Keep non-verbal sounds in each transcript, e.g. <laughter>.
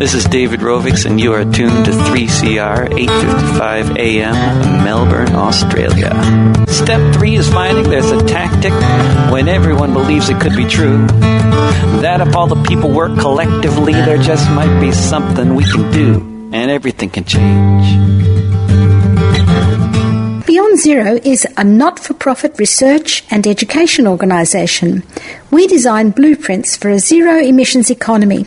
This is David Rovics, and you are tuned to 3CR 855 AM, Melbourne, Australia. Step three is finding there's a tactic when everyone believes it could be true. That if all the people work collectively, there just might be something we can do, and everything can change. Beyond Zero is a not for profit research and education organisation. We design blueprints for a zero emissions economy.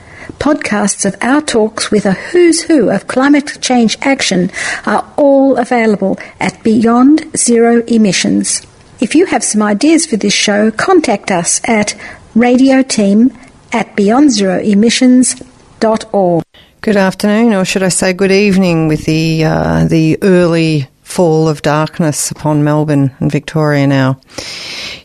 Podcasts of our talks with a who's who of climate change action are all available at Beyond Zero Emissions. If you have some ideas for this show, contact us at radioteam at beyondzeroemissions.org. Good afternoon, or should I say good evening, with the uh, the early fall of darkness upon Melbourne and Victoria now.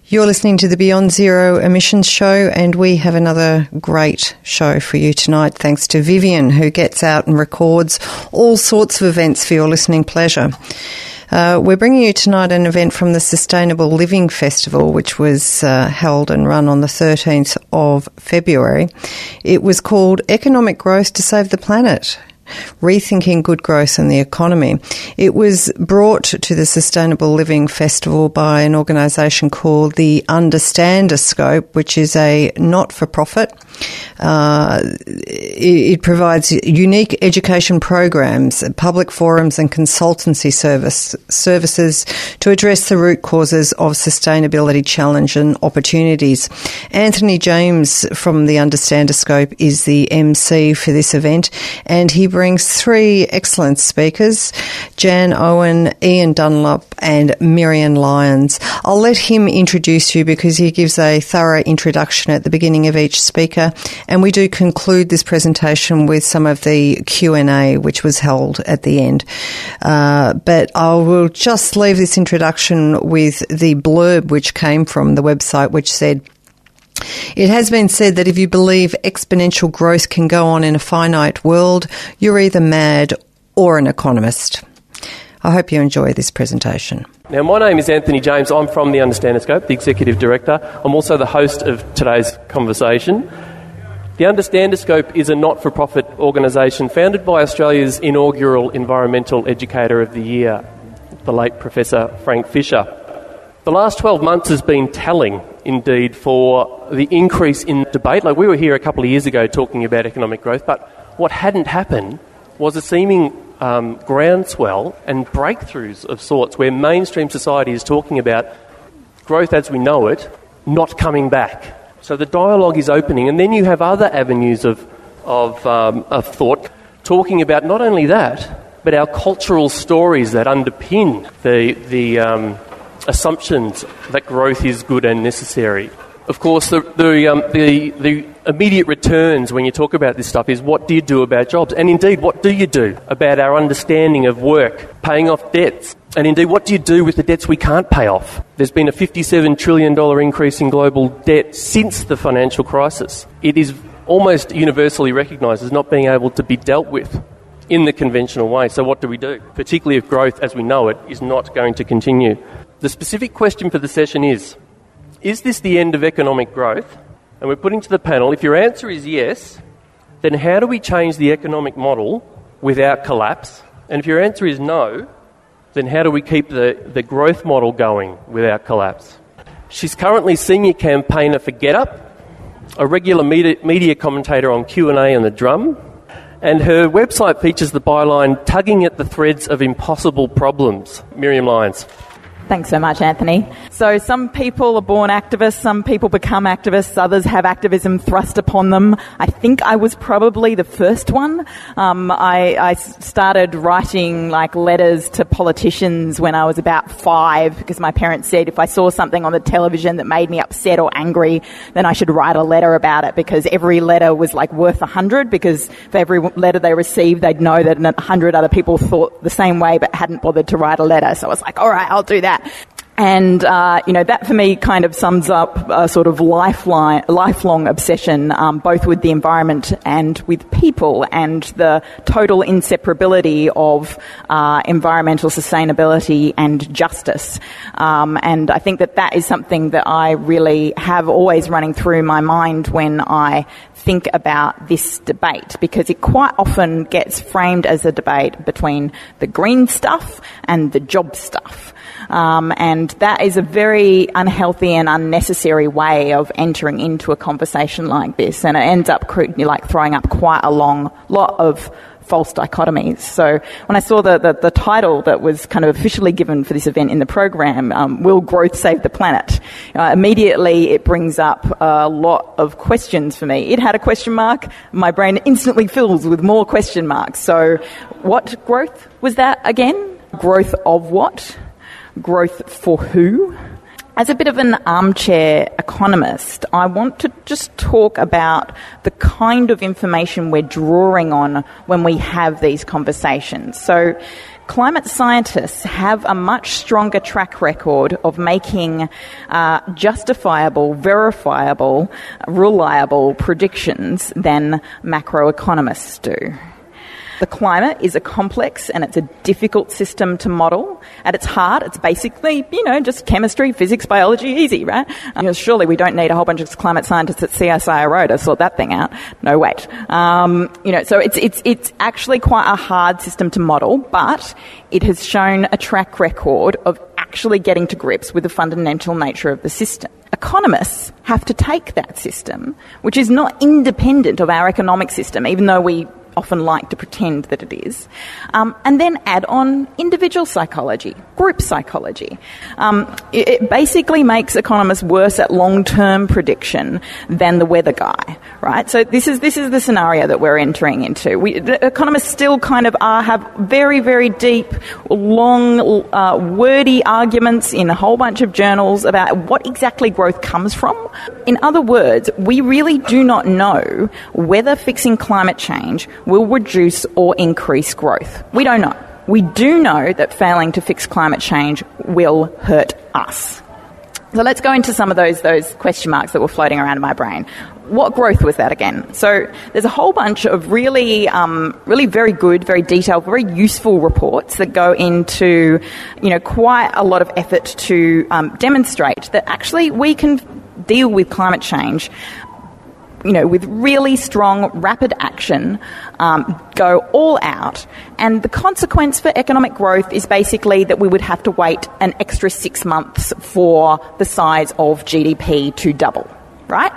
You're listening to the Beyond Zero Emissions Show, and we have another great show for you tonight, thanks to Vivian, who gets out and records all sorts of events for your listening pleasure. Uh, we're bringing you tonight an event from the Sustainable Living Festival, which was uh, held and run on the 13th of February. It was called Economic Growth to Save the Planet. Rethinking Good Growth and the Economy. It was brought to the Sustainable Living Festival by an organisation called the Understandoscope, which is a not for profit. Uh, it, provides unique education programs, public forums, and consultancy service, services to address the root causes of sustainability challenge and opportunities. Anthony James from the Understandoscope is the MC for this event, and he brings three excellent speakers Jan Owen, Ian Dunlop, and Miriam Lyons. I'll let him introduce you because he gives a thorough introduction at the beginning of each speaker, and we do conclude this presentation with some of the Q&A which was held at the end. Uh, but I will just leave this introduction with the blurb which came from the website which said, it has been said that if you believe exponential growth can go on in a finite world, you're either mad or an economist. I hope you enjoy this presentation. Now, my name is Anthony James. I'm from the Understandoscope, the Executive Director. I'm also the host of today's conversation. The Understandoscope is a not for profit organisation founded by Australia's inaugural Environmental Educator of the Year, the late Professor Frank Fisher. The last 12 months has been telling, indeed, for the increase in debate. Like we were here a couple of years ago talking about economic growth, but what hadn't happened was a seeming um, groundswell and breakthroughs of sorts where mainstream society is talking about growth as we know it not coming back. So the dialogue is opening, and then you have other avenues of, of, um, of thought talking about not only that, but our cultural stories that underpin the, the, um, assumptions that growth is good and necessary. Of course, the, the, um, the, the immediate returns when you talk about this stuff is what do you do about jobs? And indeed, what do you do about our understanding of work, paying off debts? And indeed, what do you do with the debts we can't pay off? There's been a $57 trillion increase in global debt since the financial crisis. It is almost universally recognised as not being able to be dealt with in the conventional way. So, what do we do? Particularly if growth as we know it is not going to continue. The specific question for the session is Is this the end of economic growth? And we're putting to the panel if your answer is yes, then how do we change the economic model without collapse? And if your answer is no, then how do we keep the, the growth model going without collapse? She's currently senior campaigner for GetUp, a regular media, media commentator on Q&A and the drum, and her website features the byline tugging at the threads of impossible problems. Miriam Lyons. Thanks so much, Anthony. So some people are born activists, some people become activists, others have activism thrust upon them. I think I was probably the first one. Um, I, I, started writing like letters to politicians when I was about five because my parents said if I saw something on the television that made me upset or angry, then I should write a letter about it because every letter was like worth a hundred because for every letter they received, they'd know that a hundred other people thought the same way but hadn't bothered to write a letter. So I was like, all right, I'll do that that. And, uh, you know, that for me kind of sums up a sort of lifeline, lifelong obsession, um, both with the environment and with people and the total inseparability of uh, environmental sustainability and justice. Um, and I think that that is something that I really have always running through my mind when I think about this debate because it quite often gets framed as a debate between the green stuff and the job stuff. Um, and that is a very unhealthy and unnecessary way of entering into a conversation like this. And it ends up like throwing up quite a long lot of false dichotomies. So when I saw the, the, the, title that was kind of officially given for this event in the program, um, Will Growth Save the Planet? Uh, immediately it brings up a lot of questions for me. It had a question mark. My brain instantly fills with more question marks. So what growth was that again? Growth of what? Growth for who. As a bit of an armchair economist, I want to just talk about the kind of information we're drawing on when we have these conversations. So, climate scientists have a much stronger track record of making uh, justifiable, verifiable, reliable predictions than macroeconomists do. The climate is a complex and it's a difficult system to model. At its heart, it's basically, you know, just chemistry, physics, biology, easy, right? You know, surely we don't need a whole bunch of climate scientists at CSIRO to sort that thing out. No, wait. Um, you know, so it's, it's, it's actually quite a hard system to model, but it has shown a track record of actually getting to grips with the fundamental nature of the system. Economists have to take that system, which is not independent of our economic system, even though we often like to pretend that it is. Um, and then add on individual psychology, group psychology. Um, it, it, basically makes economists worse at long-term prediction than the weather guy, right? So this is this is the scenario that we're entering into. We, economists still kind of are have very very deep, long, uh, wordy arguments in a whole bunch of journals about what exactly growth comes from. In other words, we really do not know whether fixing climate change will reduce or increase growth. We don't know. We do know that failing to fix climate change will hurt us. So let's go into some of those, those question marks that were floating around in my brain. What growth was that again? So there's a whole bunch of really, um, really very good, very detailed, very useful reports that go into, you know, quite a lot of effort to um, demonstrate that actually we can deal with climate change you know, with really strong, rapid action, um, go all out. And the consequence for economic growth is basically that we would have to wait an extra six months for the size of GDP to double, right?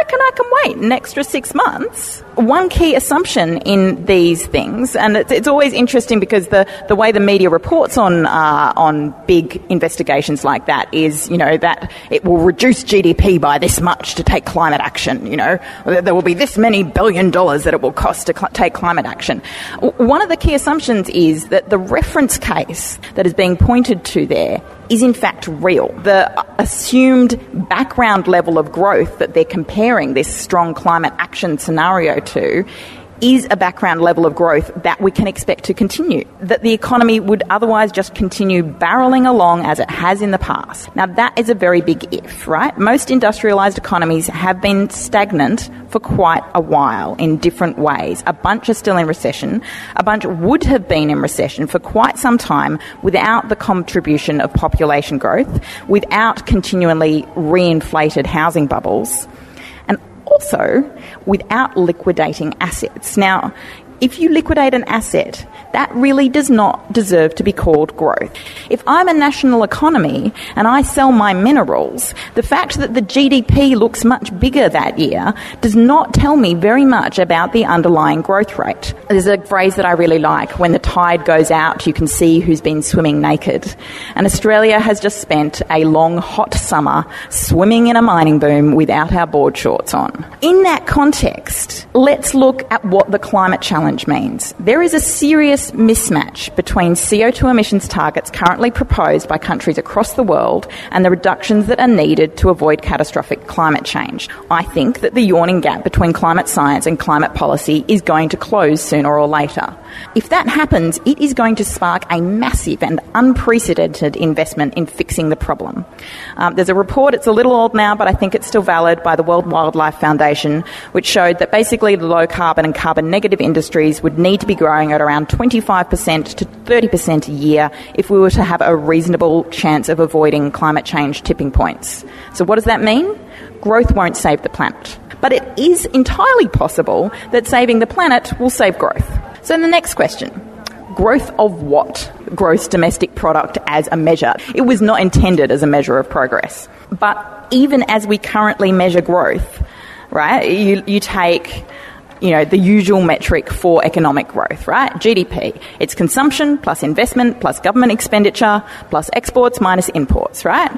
Reckon I can wait an extra six months. One key assumption in these things, and it's, it's always interesting because the, the way the media reports on uh, on big investigations like that is, you know, that it will reduce GDP by this much to take climate action. You know, there will be this many billion dollars that it will cost to cl- take climate action. One of the key assumptions is that the reference case that is being pointed to there is in fact real. The assumed background level of growth that they're comparing this strong climate action scenario to is a background level of growth that we can expect to continue. That the economy would otherwise just continue barreling along as it has in the past. Now that is a very big if, right? Most industrialized economies have been stagnant for quite a while in different ways. A bunch are still in recession. A bunch would have been in recession for quite some time without the contribution of population growth, without continually reinflated housing bubbles also without liquidating assets. Now, If you liquidate an asset, that really does not deserve to be called growth. If I'm a national economy and I sell my minerals, the fact that the GDP looks much bigger that year does not tell me very much about the underlying growth rate. There's a phrase that I really like when the tide goes out, you can see who's been swimming naked. And Australia has just spent a long, hot summer swimming in a mining boom without our board shorts on. In that context, let's look at what the climate challenge means. There is a serious mismatch between CO2 emissions targets currently proposed by countries across the world and the reductions that are needed to avoid catastrophic climate change. I think that the yawning gap between climate science and climate policy is going to close sooner or later. If that happens, it is going to spark a massive and unprecedented investment in fixing the problem. Um, there's a report, it's a little old now, but I think it's still valid, by the World Wildlife Foundation, which showed that basically the low carbon and carbon negative would need to be growing at around 25% to 30% a year if we were to have a reasonable chance of avoiding climate change tipping points. So, what does that mean? Growth won't save the planet. But it is entirely possible that saving the planet will save growth. So, the next question growth of what? Gross domestic product as a measure. It was not intended as a measure of progress. But even as we currently measure growth, right, you, you take you know, the usual metric for economic growth, right? GDP. It's consumption plus investment plus government expenditure plus exports minus imports, right?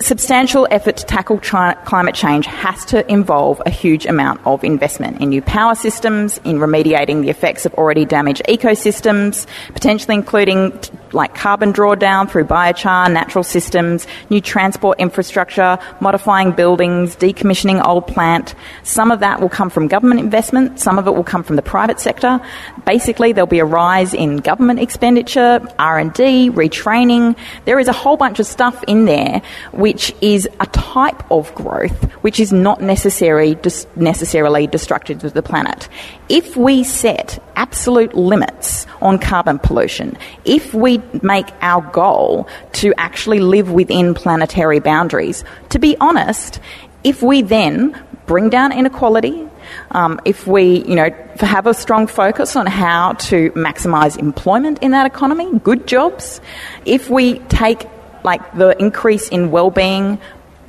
Substantial effort to tackle climate change has to involve a huge amount of investment in new power systems, in remediating the effects of already damaged ecosystems, potentially including t- like carbon drawdown through biochar, natural systems, new transport infrastructure, modifying buildings, decommissioning old plant. Some of that will come from government investment, some of it will come from the private sector. Basically, there'll be a rise in government expenditure, R&D, retraining. There is a whole bunch of stuff in there which is a type of growth which is not necessary, dis- necessarily destructive to the planet. If we set absolute limits on carbon pollution, if we make our goal to actually live within planetary boundaries, to be honest, if we then bring down inequality, um, if we, you know, have a strong focus on how to maximise employment in that economy, good jobs, if we take like the increase in well-being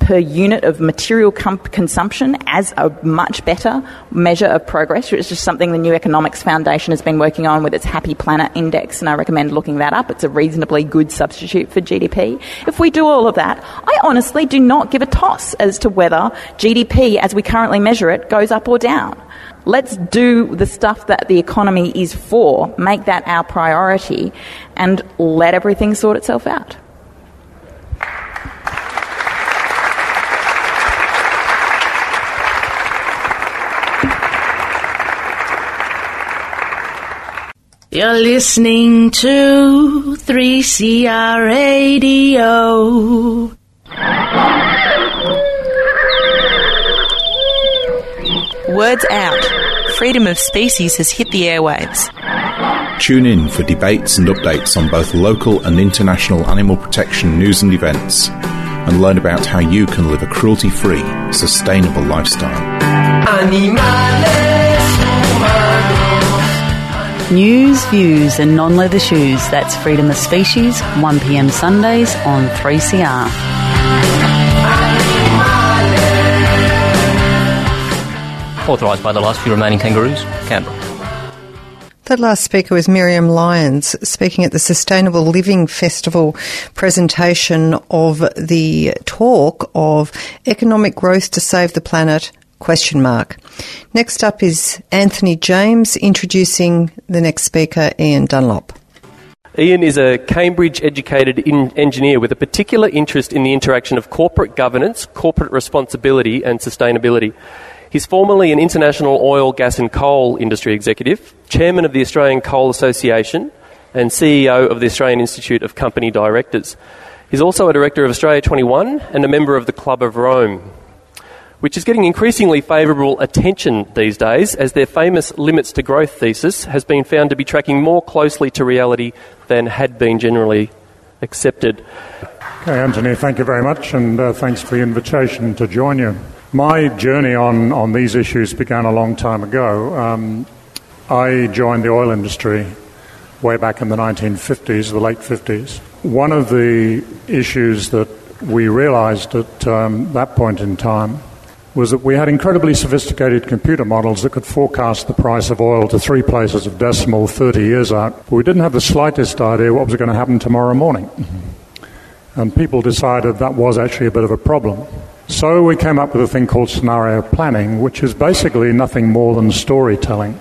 per unit of material com- consumption as a much better measure of progress, It's just something the New Economics Foundation has been working on with its Happy Planet Index, and I recommend looking that up. It's a reasonably good substitute for GDP. If we do all of that, I honestly do not give a toss as to whether GDP, as we currently measure it, goes up or down. Let's do the stuff that the economy is for, make that our priority, and let everything sort itself out. You're listening to 3CR Radio. Words out. Freedom of species has hit the airwaves. Tune in for debates and updates on both local and international animal protection news and events, and learn about how you can live a cruelty free, sustainable lifestyle. News, views, and non leather shoes. That's Freedom of Species, 1pm Sundays on 3CR. Authorised by the last few remaining kangaroos, Canberra. That last speaker was Miriam Lyons speaking at the Sustainable Living Festival presentation of the talk of economic growth to save the planet question mark. Next up is Anthony James introducing the next speaker, Ian Dunlop. Ian is a Cambridge educated engineer with a particular interest in the interaction of corporate governance, corporate responsibility, and sustainability. He's formerly an international oil, gas, and coal industry executive, chairman of the Australian Coal Association, and CEO of the Australian Institute of Company Directors. He's also a director of Australia 21 and a member of the Club of Rome which is getting increasingly favourable attention these days as their famous limits to growth thesis has been found to be tracking more closely to reality than had been generally accepted. Okay, Anthony, thank you very much, and uh, thanks for the invitation to join you. My journey on, on these issues began a long time ago. Um, I joined the oil industry way back in the 1950s, the late 50s. One of the issues that we realized at um, that point in time was that we had incredibly sophisticated computer models that could forecast the price of oil to three places of decimal 30 years out. But we didn't have the slightest idea what was going to happen tomorrow morning. And people decided that was actually a bit of a problem. So we came up with a thing called scenario planning, which is basically nothing more than storytelling.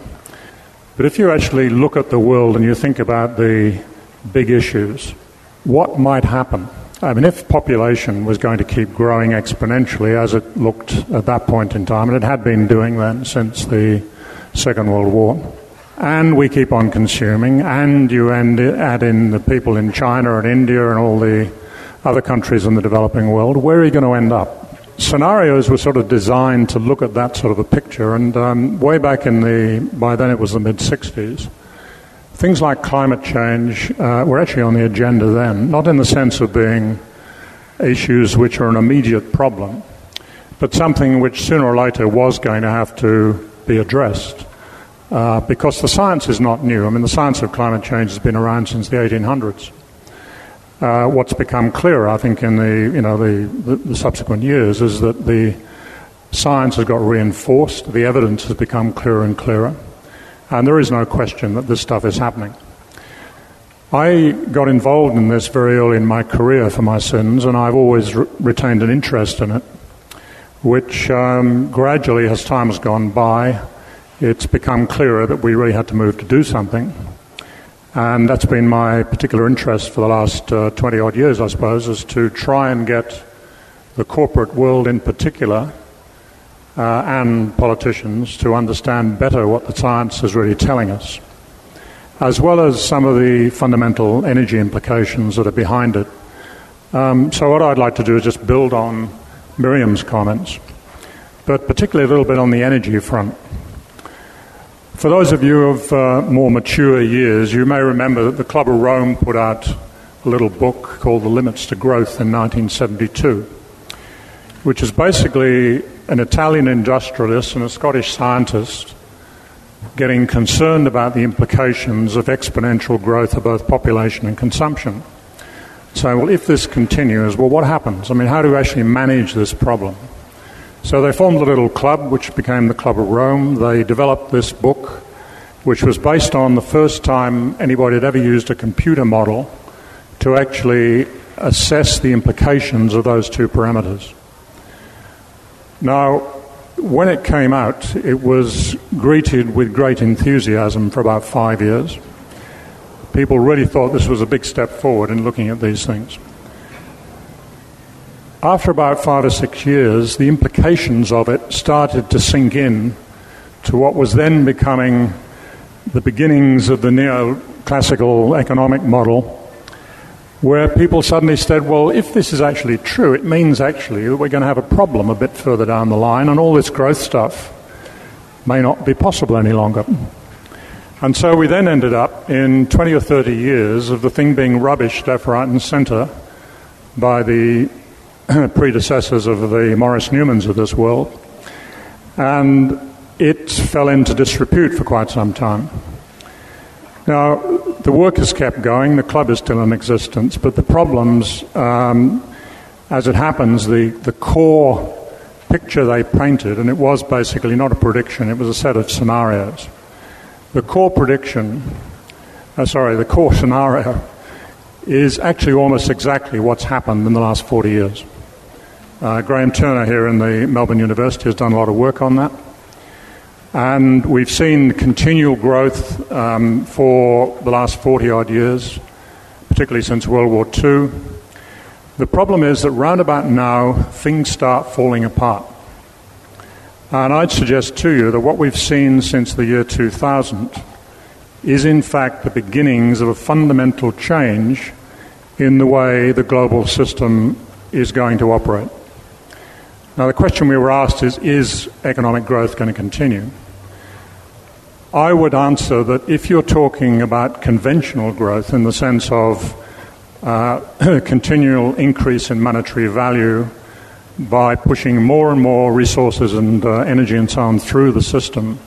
But if you actually look at the world and you think about the big issues, what might happen? I mean, if population was going to keep growing exponentially as it looked at that point in time, and it had been doing that since the Second World War, and we keep on consuming, and you end, add in the people in China and India and all the other countries in the developing world, where are you going to end up? Scenarios were sort of designed to look at that sort of a picture, and um, way back in the, by then it was the mid 60s, Things like climate change uh, were actually on the agenda then, not in the sense of being issues which are an immediate problem, but something which sooner or later was going to have to be addressed. Uh, because the science is not new. I mean, the science of climate change has been around since the 1800s. Uh, what's become clearer, I think, in the you know the, the, the, subsequent years, is that the science has got reinforced. The evidence has become clearer and clearer. And there is no question that this stuff is happening. I got involved in this very early in my career for my sins, and I've always re- retained an interest in it, which um, gradually, as time has gone by, it's become clearer that we really had to move to do something. And that's been my particular interest for the last uh, 20 odd years, I suppose, is to try and get the corporate world in particular uh, and politicians to understand better what the science is really telling us, as well as some of the fundamental energy implications that are behind it. Um, so, what I'd like to do is just build on Miriam's comments, but particularly a little bit on the energy front. For those of you of uh, more mature years, you may remember that the Club of Rome put out a little book called The Limits to Growth in 1972, which is basically an Italian industrialist and a Scottish scientist getting concerned about the implications of exponential growth of both population and consumption. So, well, if this continues, well, what happens? I mean, how do we actually manage this problem? So they formed a little club, which became the Club of Rome. They developed this book, which was based on the first time anybody had ever used a computer model to actually assess the implications of those two parameters. Now, when it came out, it was greeted with great enthusiasm for about five years. People really thought this was a big step forward in looking at these things. After about five or six years, the implications of it started to sink in to what was then becoming the beginnings of the neoclassical economic model where people suddenly said, well, if this is actually true, it means actually that we're going to have a problem a bit further down the line, and all this growth stuff may not be possible any longer. And so we then ended up in 20 or 30 years of the thing being rubbished left, right, and centre by the <clears throat> predecessors of the Maurice Newmans of this world. And it fell into disrepute for quite some time. Now, the work has kept going, the club is still in existence, but the problems, um, as it happens, the, the core picture they painted, and it was basically not a prediction, it was a set of scenarios. The core prediction, uh, sorry, the core <laughs> scenario is actually almost exactly what's happened in the last 40 years. Uh, Graham Turner here in the Melbourne University has done a lot of work on that. And we've seen continual growth um, for the last 40 odd years, particularly since World War II. The problem is that round about now, things start falling apart. And I'd suggest to you that what we've seen since the year 2000 is, in fact, the beginnings of a fundamental change in the way the global system is going to operate. Now, the question we were asked is Is economic growth going to continue? I would answer that if you're talking about conventional growth in the sense of uh, <coughs> continual increase in monetary value by pushing more and more resources and uh, energy and so on through the system,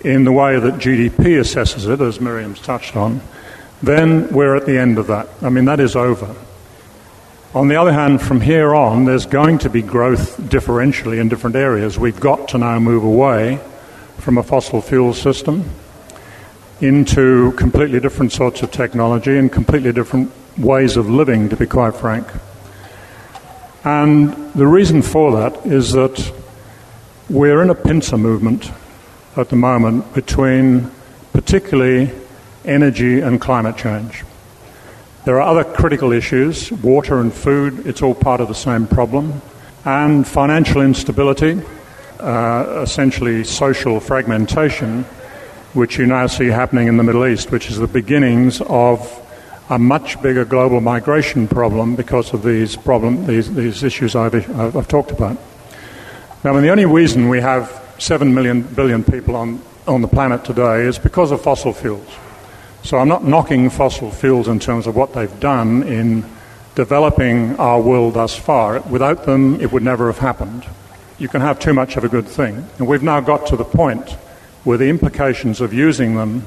in the way that GDP assesses it, as Miriam's touched on, then we're at the end of that. I mean, that is over. On the other hand, from here on, there's going to be growth differentially in different areas. We've got to now move away from a fossil fuel system into completely different sorts of technology and completely different ways of living, to be quite frank. And the reason for that is that we're in a pincer movement at the moment between particularly energy and climate change. There are other critical issues, water and food, it's all part of the same problem, and financial instability, uh, essentially social fragmentation, which you now see happening in the Middle East, which is the beginnings of a much bigger global migration problem because of these, problem, these, these issues I've, I've talked about. Now, the only reason we have 7 million billion people on, on the planet today is because of fossil fuels. So I'm not knocking fossil fuels in terms of what they've done in developing our world thus far. Without them, it would never have happened. You can have too much of a good thing. And we've now got to the point where the implications of using them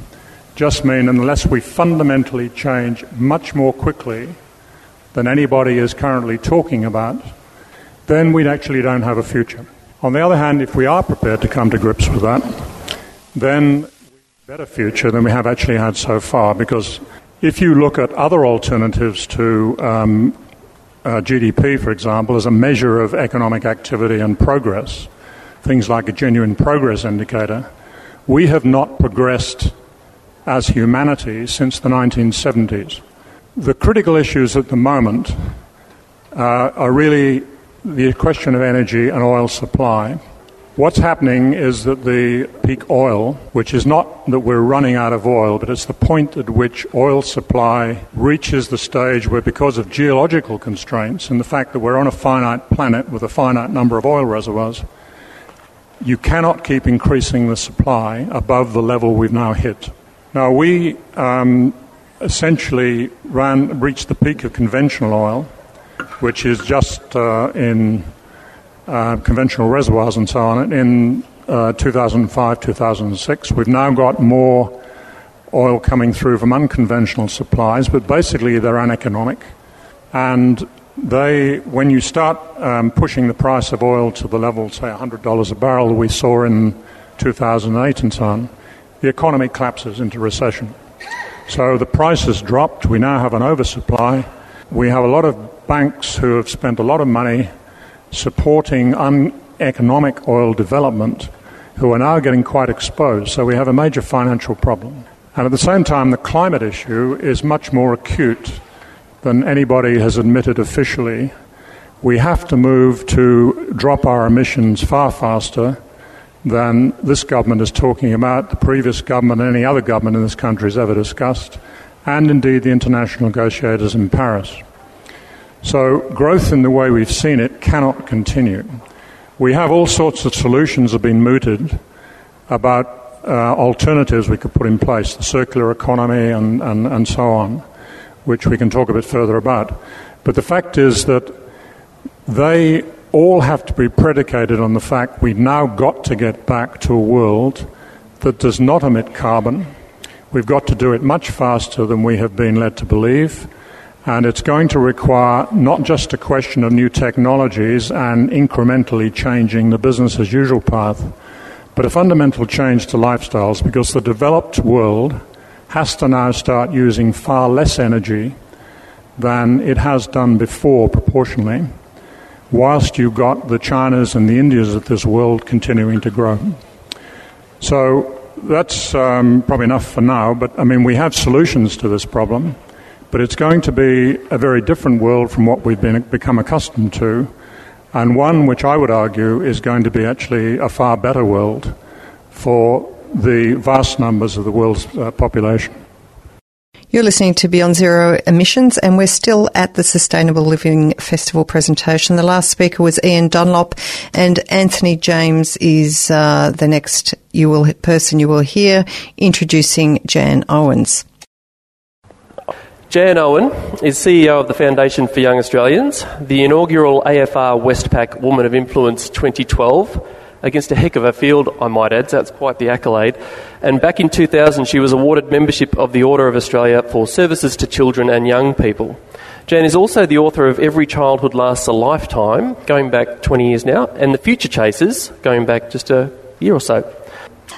just mean unless we fundamentally change much more quickly than anybody is currently talking about, then we actually don't have a future. On the other hand, if we are prepared to come to grips with that, then better future than we have actually had so far because if you look at other alternatives to um, uh, GDP, for example, as a measure of economic activity and progress, things like a genuine progress indicator, we have not progressed as humanity since the 1970s. The critical issues at the moment uh, are really the question of energy and oil supply What's happening is that the peak oil, which is not that we're running out of oil, but it's the point at which oil supply reaches the stage where, because of geological constraints and the fact that we're on a finite planet with a finite number of oil reservoirs, you cannot keep increasing the supply above the level we've now hit. Now, we um, essentially ran, reached the peak of conventional oil, which is just uh, in uh, conventional reservoirs and so on in uh, 2005, 2006. We've now got more oil coming through from unconventional supplies, but basically they're uneconomic. And they, when you start um, pushing the price of oil to the level, say, $100 a barrel we saw in 2008 and so on, the economy collapses into recession. So the price has dropped. We now have an oversupply. We have a lot of banks who have spent a lot of money supporting uneconomic oil development who are now getting quite exposed. So we have a major financial problem. And at the same time, the climate issue is much more acute than anybody has admitted officially. We have to move to drop our emissions far faster than this government is talking about, the previous government, and any other government in this country has ever discussed, and indeed the international negotiators in Paris. So, growth in the way we've seen it cannot continue. We have all sorts of solutions have been mooted about uh, alternatives we could put in place, the circular economy and, and, and so on, which we can talk a bit further about. But the fact is that they all have to be predicated on the fact we've now got to get back to a world that does not emit carbon. We've got to do it much faster than we have been led to believe. And it's going to require not just a question of new technologies and incrementally changing the business as usual path, but a fundamental change to lifestyles because the developed world has to now start using far less energy than it has done before proportionally, whilst you've got the Chinas and the Indias of this world continuing to grow. So that's um, probably enough for now, but I mean, we have solutions to this problem. But it's going to be a very different world from what we've been, become accustomed to, and one which I would argue is going to be actually a far better world for the vast numbers of the world's uh, population. You're listening to Beyond Zero Emissions, and we're still at the Sustainable Living Festival presentation. The last speaker was Ian Dunlop, and Anthony James is uh, the next you will, person you will hear introducing Jan Owens. Jan Owen is CEO of the Foundation for Young Australians, the inaugural AFR Westpac Woman of Influence 2012, against a heck of a field, I might add, so that's quite the accolade. And back in 2000, she was awarded membership of the Order of Australia for services to children and young people. Jan is also the author of Every Childhood Lasts a Lifetime, going back 20 years now, and The Future Chasers, going back just a year or so.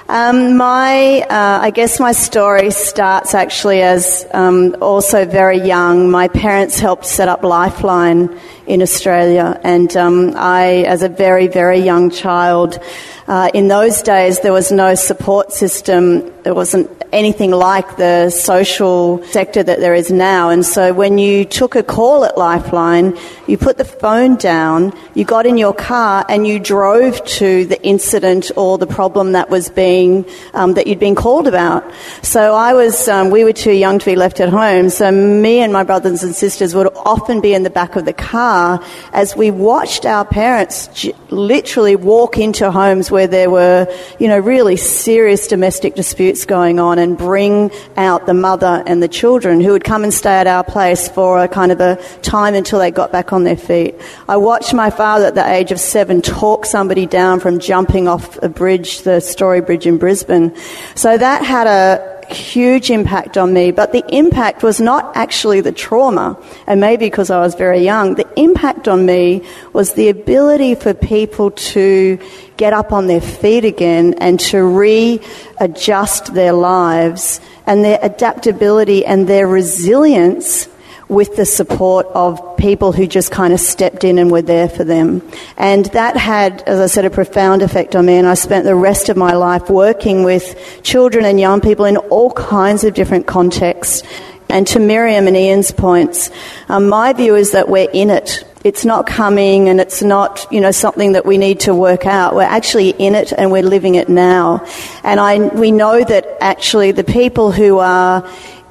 Um, my, uh, I guess my story starts actually as um, also very young. My parents helped set up Lifeline in Australia, and um, I, as a very, very young child, uh, in those days there was no support system. There wasn't anything like the social sector that there is now. And so when you took a call at Lifeline, you put the phone down, you got in your car, and you drove to the incident or the problem that was being um, that you'd been called about. So I was, um, we were too young to be left at home. So me and my brothers and sisters would often be in the back of the car as we watched our parents j- literally walk into homes where there were, you know, really serious domestic disputes going on and bring out the mother and the children who would come and stay at our place for a kind of a time until they got back on their feet. I watched my father at the age of seven talk somebody down from jumping off a bridge, the Story Bridge in Brisbane. So that had a huge impact on me, but the impact was not actually the trauma, and maybe because I was very young, the impact on me was the ability for people to get up on their feet again and to readjust their lives and their adaptability and their resilience with the support of people who just kind of stepped in and were there for them. And that had, as I said, a profound effect on me. And I spent the rest of my life working with children and young people in all kinds of different contexts. And to Miriam and Ian's points, um, my view is that we're in it. It's not coming and it's not, you know, something that we need to work out. We're actually in it and we're living it now. And I, we know that actually the people who are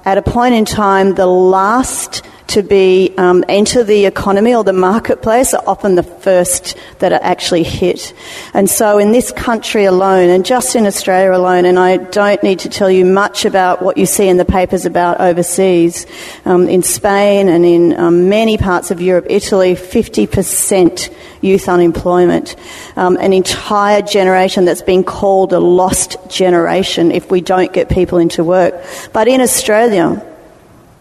at a point in time, the last to be um, enter the economy or the marketplace are often the first that are actually hit. And so in this country alone, and just in Australia alone, and I don't need to tell you much about what you see in the papers about overseas, um, in Spain and in um, many parts of Europe, Italy, 50% youth unemployment, um, an entire generation that's been called a lost generation if we don't get people into work. But in Australia,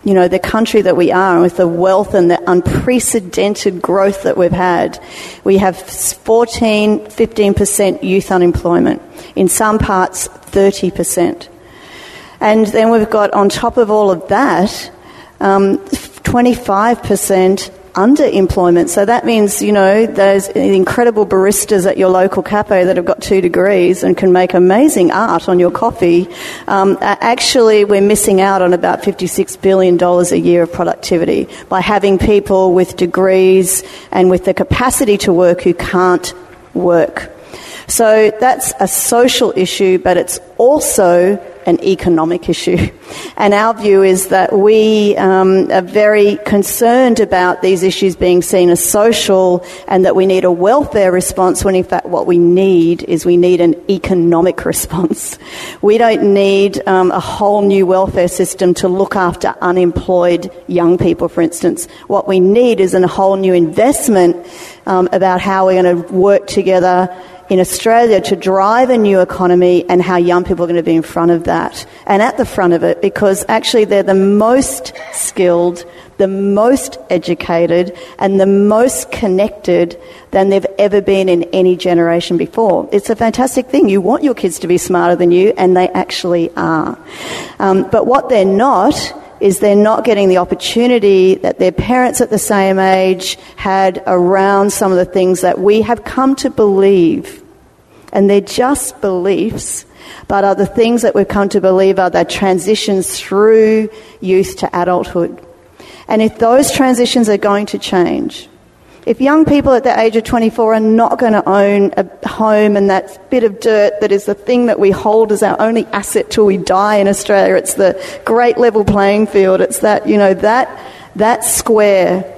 you know, the country that we are, and with the wealth and the unprecedented growth that we've had, we have 14, 15% youth unemployment. In some parts, 30%. And then we've got, on top of all of that, um, 25% underemployment. So that means, you know, those incredible baristas at your local cafe that have got two degrees and can make amazing art on your coffee. Um, actually, we're missing out on about $56 billion a year of productivity by having people with degrees and with the capacity to work who can't work. So that's a social issue, but it's also an economic issue. <laughs> And our view is that we um, are very concerned about these issues being seen as social and that we need a welfare response when in fact what we need is we need an economic <laughs> response. We don't need um, a whole new welfare system to look after unemployed young people, for instance. What we need is a whole new investment um, about how we're going to work together in Australia to drive a new economy and how young people are going to be in front of that and at the front of it because actually they're the most skilled, the most educated, and the most connected than they've ever been in any generation before. It's a fantastic thing. You want your kids to be smarter than you, and they actually are. Um, but what they're not is they're not getting the opportunity that their parents at the same age had around some of the things that we have come to believe. And they're just beliefs, but are the things that we've come to believe are the transitions through youth to adulthood. And if those transitions are going to change, if young people at the age of 24 are not going to own a home and that bit of dirt that is the thing that we hold as our only asset till we die in Australia, it's the great level playing field. It's that, you know, that, that square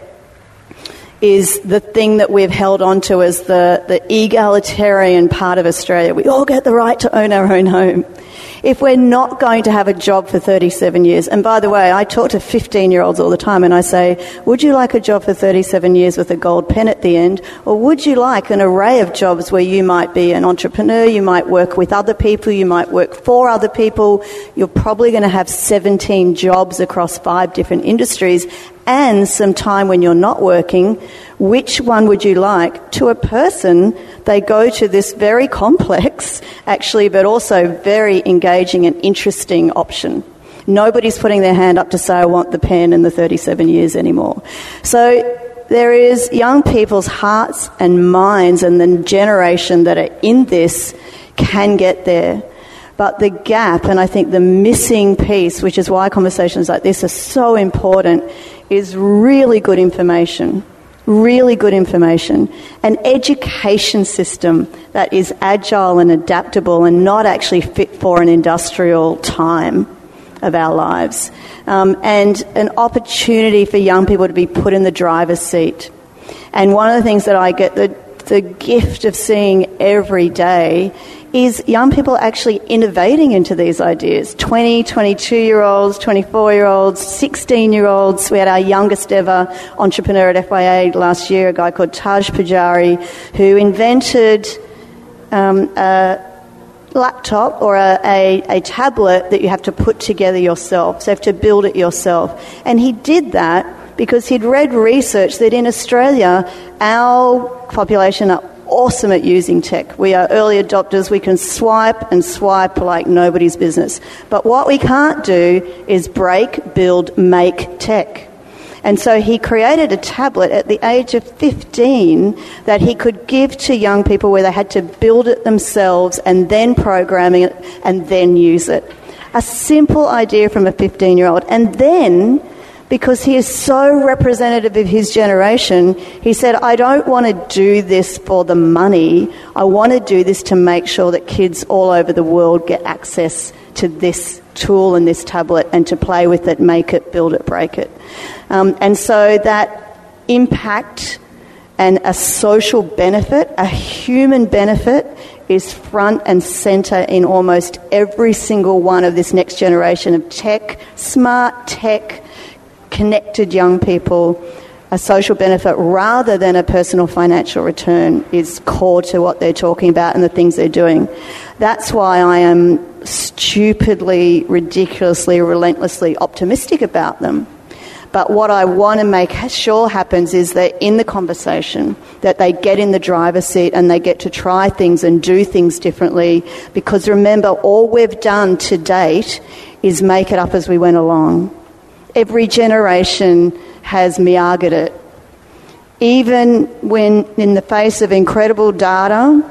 is the thing that we've held on to as the, the egalitarian part of Australia. We all get the right to own our own home. If we're not going to have a job for 37 years, and by the way, I talk to 15 year olds all the time and I say, would you like a job for 37 years with a gold pen at the end? Or would you like an array of jobs where you might be an entrepreneur, you might work with other people, you might work for other people, you're probably going to have 17 jobs across five different industries and some time when you're not working, which one would you like? To a person, they go to this very complex, actually, but also very engaging and interesting option. Nobody's putting their hand up to say, I want the pen and the 37 years anymore. So there is young people's hearts and minds and the generation that are in this can get there. But the gap, and I think the missing piece, which is why conversations like this are so important, is really good information. Really good information. An education system that is agile and adaptable and not actually fit for an industrial time of our lives. Um, and an opportunity for young people to be put in the driver's seat. And one of the things that I get the, the gift of seeing every day is young people actually innovating into these ideas 20, 22 year olds, 24 year olds, 16 year olds. We had our youngest ever entrepreneur at FYA last year, a guy called Taj Pabari, who invented um, a laptop or a, a, a tablet that you have to put together yourself. So you have to build it yourself. And he did that because he'd read research that in Australia, our population are awesome at using tech. We are early adopters. We can swipe and swipe like nobody's business. But what we can't do is break, build, make tech. And so he created a tablet at the age of 15 that he could give to young people where they had to build it themselves and then programming it and then use it. A simple idea from a 15 year old. And then because he is so representative of his generation. He said, I don't want to do this for the money. I want to do this to make sure that kids all over the world get access to this tool and this tablet and to play with it, make it, build it, break it. Um, and so that impact and a social benefit, a human benefit, is front and centre in almost every single one of this next generation of tech, smart tech, connected young people, a social benefit rather than a personal financial return is core to what they're talking about and the things they're doing. That's why I am stupidly, ridiculously, relentlessly optimistic about them. But what I want to make sure happens is that in the conversation, that they get in the driver's seat and they get to try things and do things differently. Because remember, all we've done to date is make it up as we went along. Every generation has miagered it. Even when, in the face of incredible data,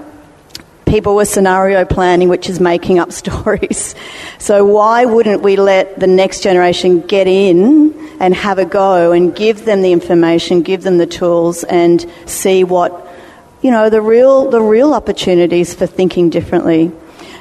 people were scenario planning, which is making up <laughs> stories. So, why wouldn't we let the next generation get in and have a go and give them the information, give them the tools, and see what, you know, the real, the real opportunities for thinking differently?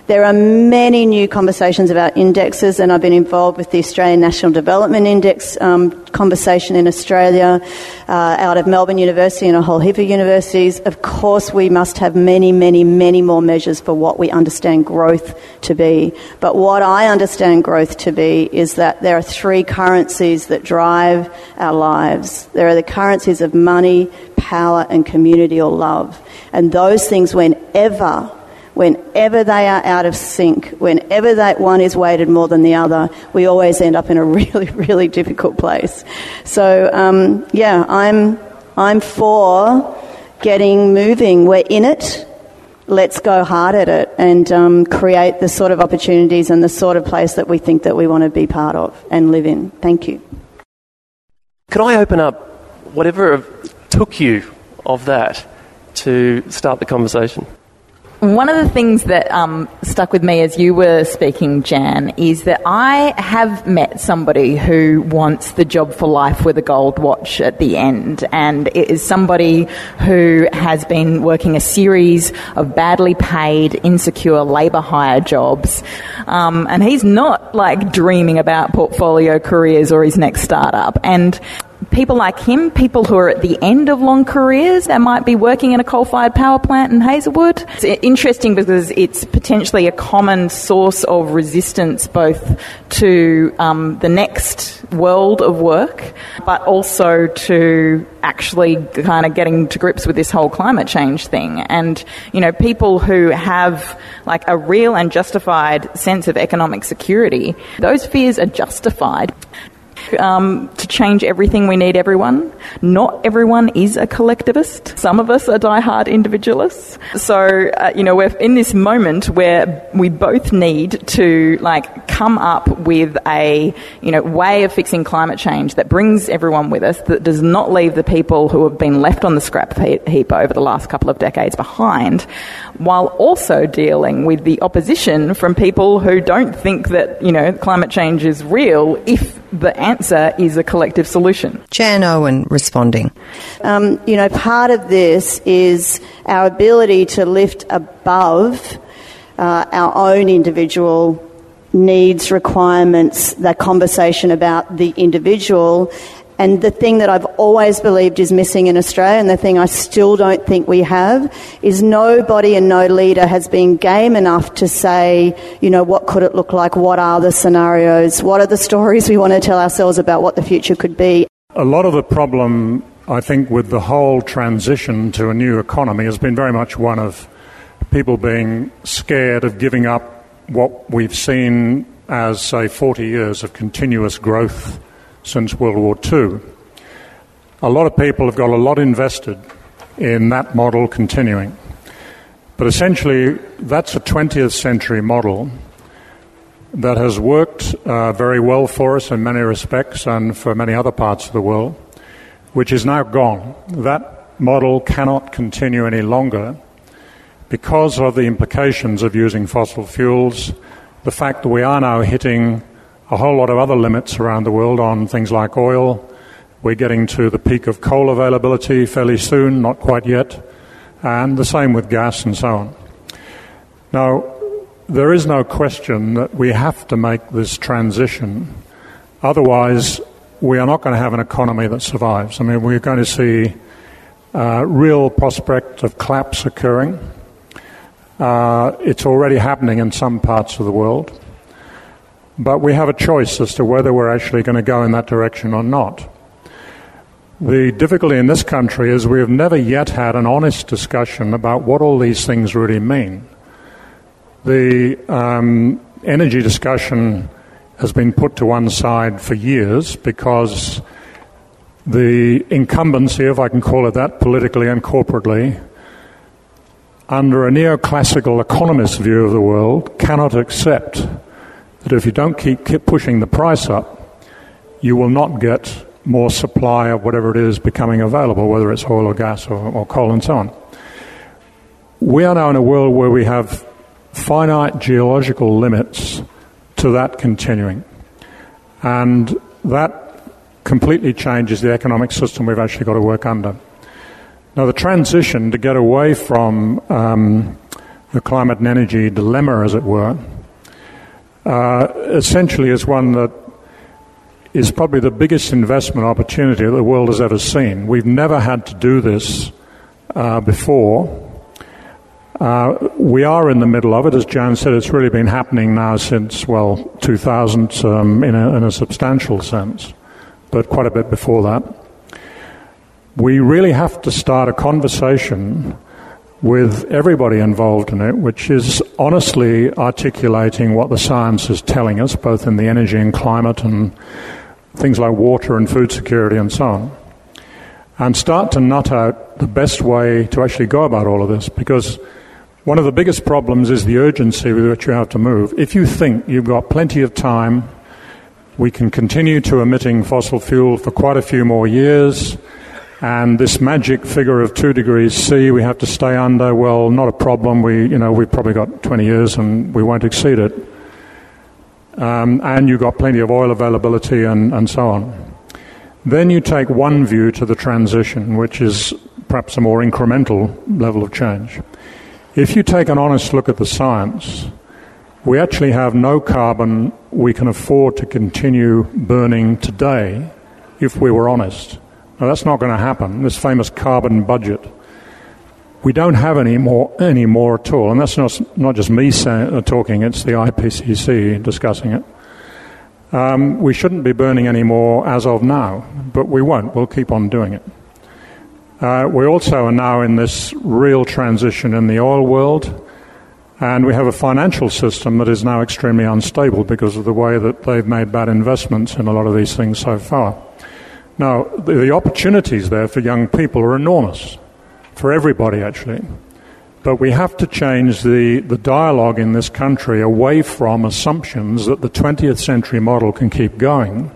There are many new conversations about indexes, and I've been involved with the Australian National Development Index um, conversation in Australia, uh, out of Melbourne University and a whole heap of universities. Of course, we must have many, many, many more measures for what we understand growth to be. But what I understand growth to be is that there are three currencies that drive our lives. There are the currencies of money, power, and community or love. And those things, whenever whenever they are out of sync, whenever that one is weighted more than the other, we always end up in a <laughs> really, really difficult place. So, um, yeah, I'm, I'm for getting moving. We're in it. Let's go hard at it and um, create the sort of opportunities and the sort of place that we think that we want to be part of and live in. Thank you. Could I open up whatever took you of that to start the conversation? One of the things that um, stuck with me as you were speaking, Jan, is that I have met somebody who wants the job for life with a gold watch at the end. And it is somebody who has been working a series of badly paid, insecure labour hire jobs. Um, and he's not like dreaming about portfolio careers or his next startup. And people like him, people who are at the end of long careers that might be working in a coal fired power plant in Hazelwood. It's interesting because it's potentially a common source of resistance both to um, the next world of work, but also to actually kind of getting to grips with this whole climate change thing. And, you know, people who have like a real and justified sense of economic security, those fears are justified um, to change everything, we need everyone. Not everyone is a collectivist. Some of us are die-hard individualists. So, uh, you know, we're in this moment where we both need to, like, come up with a, you know, way of fixing climate change that brings everyone with us, that does not leave the people who have been left on the scrap heap over the last couple of decades behind, while also dealing with the opposition from people who don't think that, you know, climate change is real if the answer is a collective solution. Jan Owen responding. Um, you know, part of this is our ability to lift above uh, our own individual needs, requirements, that conversation about the individual and the thing that I've always believed is missing in Australia, and the thing I still don't think we have, is nobody and no leader has been game enough to say, you know, what could it look like? What are the scenarios? What are the stories we want to tell ourselves about what the future could be? A lot of the problem, I think, with the whole transition to a new economy has been very much one of people being scared of giving up what we've seen as, say, 40 years of continuous growth since World War II. A lot of people have got a lot invested in that model continuing. But essentially, that's a 20th century model that has worked uh, very well for us in many respects and for many other parts of the world, which is now gone. That model cannot continue any longer because of the implications of using fossil fuels, the fact that we are now hitting a whole lot of other limits around the world on things like oil. We're getting to the peak of coal availability fairly soon, not quite yet, and the same with gas and so on. Now, there is no question that we have to make this transition. Otherwise, we are not going to have an economy that survives. I mean, we're going to see uh, real prospect of collapse occurring. Uh, it's already happening in some parts of the world. But we have a choice as to whether we're actually going to go in that direction or not. The difficulty in this country is we have never yet had an honest discussion about what all these things really mean. The um, energy discussion has been put to one side for years because the incumbency, if I can call it that, politically and corporately, under a neoclassical economist view of the world, cannot accept that if you don't keep, keep pushing the price up, you will not get more supply of whatever it is becoming available, whether it's oil or gas or, or coal and so on. We are now in a world where we have finite geological limits to that continuing. And that completely changes the economic system we've actually got to work under. Now, the transition to get away from um, the climate and energy dilemma, as it were, uh, essentially is one that is probably the biggest investment opportunity that the world has ever seen. We've never had to do this uh, before. Uh, we are in the middle of it. As Jan said, it's really been happening now since, well, 2000 um, in, a, in a substantial sense, but quite a bit before that. We really have to start a conversation with everybody involved in it, which is honestly articulating what the science is telling us, both in the energy and climate and things like water and food security and so on, and start to nut out the best way to actually go about all of this. Because one of the biggest problems is the urgency with which you have to move. If you think you've got plenty of time, we can continue to emitting fossil fuel for quite a few more years and this magic figure of two degrees C we have to stay under, well, not a problem. We, you know, we've probably got 20 years and we won't exceed it. Um, and you've got plenty of oil availability and, and so on. Then you take one view to the transition, which is perhaps a more incremental level of change. If you take an honest look at the science, we actually have no carbon we can afford to continue burning today if we were honest. Now, that's not going to happen. This famous carbon budget. We don't have any more, any more at all. And that's not, not just me uh, talking, it's the IPCC discussing it. Um, we shouldn't be burning any more as of now, but we won't. We'll keep on doing it. Uh, we also are now in this real transition in the oil world, and we have a financial system that is now extremely unstable because of the way that they've made bad investments in a lot of these things so far. Now, the, the opportunities there for young people are enormous, for everybody actually. But we have to change the, the dialogue in this country away from assumptions that the 20th century model can keep going.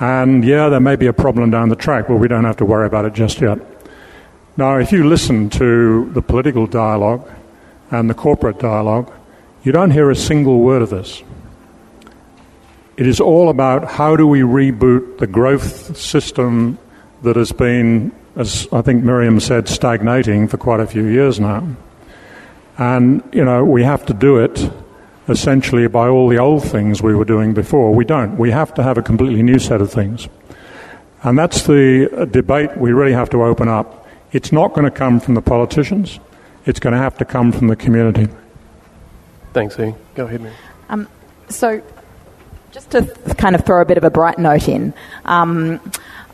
And yeah, there may be a problem down the track, but we don't have to worry about it just yet. Now, if you listen to the political dialogue and the corporate dialogue, you don't hear a single word of this. It is all about how do we reboot the growth system that has been as I think Miriam said, stagnating for quite a few years now. And, you know, we have to do it essentially by all the old things we were doing before. We don't. We have to have a completely new set of things. And that's the debate we really have to open up. It's not going to come from the politicians, it's going to have to come from the community. Thanks, E. Go ahead, Miriam. Um, so, just to kind of throw a bit of a bright note in, um,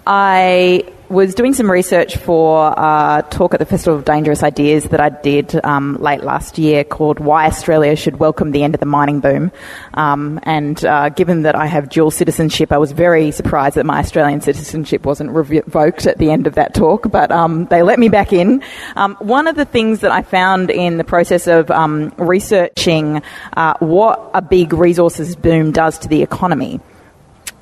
I was doing some research for a talk at the Festival of Dangerous Ideas that I did um, late last year called Why Australia Should Welcome the End of the Mining Boom. Um, and uh, given that I have dual citizenship, I was very surprised that my Australian citizenship wasn't revoked at the end of that talk, but um, they let me back in. Um, one of the things that I found in the process of um, researching uh, what a big resources boom does to the economy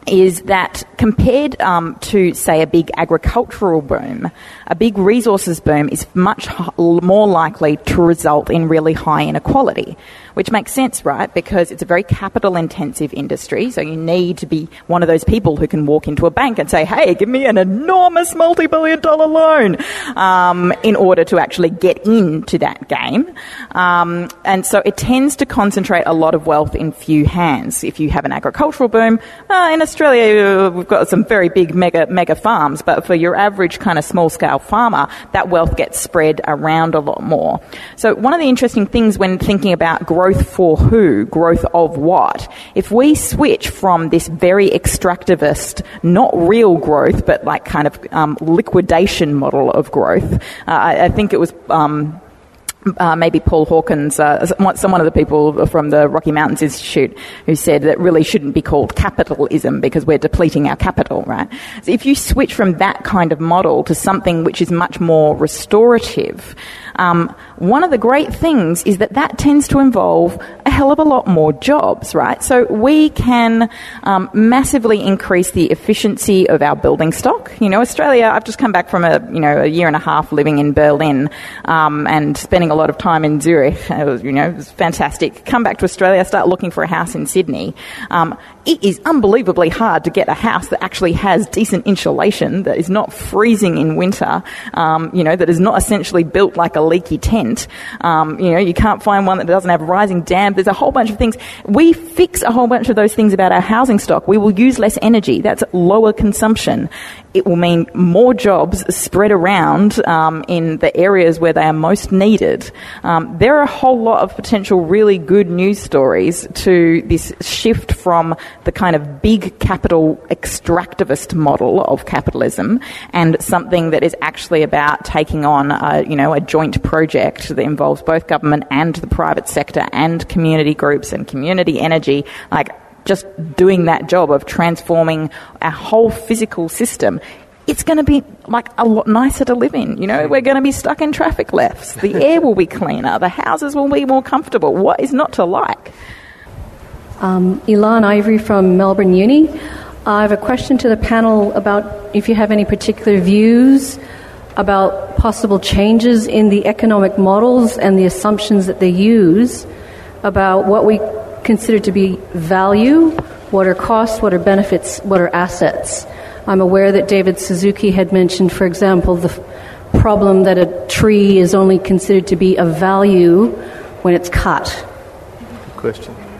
is that compared um, to, say, a big agricultural boom, a big resources boom is much more likely to result in really high inequality which makes sense, right? Because it's a very capital intensive industry. So you need to be one of those people who can walk into a bank and say, hey, give me an enormous multi billion dollar loan um, in order to actually get into that game. Um, and so it tends to concentrate a lot of wealth in few hands. If you have an agricultural boom, uh, in Australia, we've got some very big mega, mega farms, but for your average kind of small scale farmer, that wealth gets spread around a lot more. So one of the interesting things when thinking about growth for who, growth of what. If we switch from this very extractivist, not real growth, but like kind of um, liquidation model of growth, uh, I, I, think it was. Um, uh, maybe Paul Hawkins, uh, some one of the people from the Rocky Mountains Institute, who said that really shouldn't be called capitalism because we're depleting our capital, right? So if you switch from that kind of model to something which is much more restorative, um, one of the great things is that that tends to involve a hell of a lot more jobs, right? So we can um, massively increase the efficiency of our building stock. You know, Australia, I've just come back from a, you know, a year and a half living in Berlin um, and spending a lot of time in Zurich. <laughs> It was, you know, it was fantastic. Come back to Australia, start looking for a house in Sydney. Um, it is unbelievably hard to get a house that actually has decent insulation, that is not freezing in winter, um, you know, that is not essentially built like a leaky tent. Um, you know, you can't find one that doesn't have rising damp. There's a whole bunch of things. We fix a whole bunch of those things about our housing stock. We will use less energy. That's lower consumption it will mean more jobs spread around um, in the areas where they are most needed. Um, there are a whole lot of potential really good news stories to this shift from the kind of big capital extractivist model of capitalism and something that is actually about taking on a, you know, a joint project that involves both government and the private sector and community groups and community energy. Like just doing that job of transforming our whole physical system, it's going to be like a lot nicer to live in. You know, we're going to be stuck in traffic lefts. The <laughs> air will be cleaner. The houses will be more comfortable. What is not to like? Um, Ilan Ivory from Melbourne Uni. I have a question to the panel about if you have any particular views about possible changes in the economic models and the assumptions that they use about what we consider to be value, what are costs, what are benefits, what are assets. I'm aware that David Suzuki had mentioned, for example, the problem that a tree is only considered to be of value when it's cut. Good question.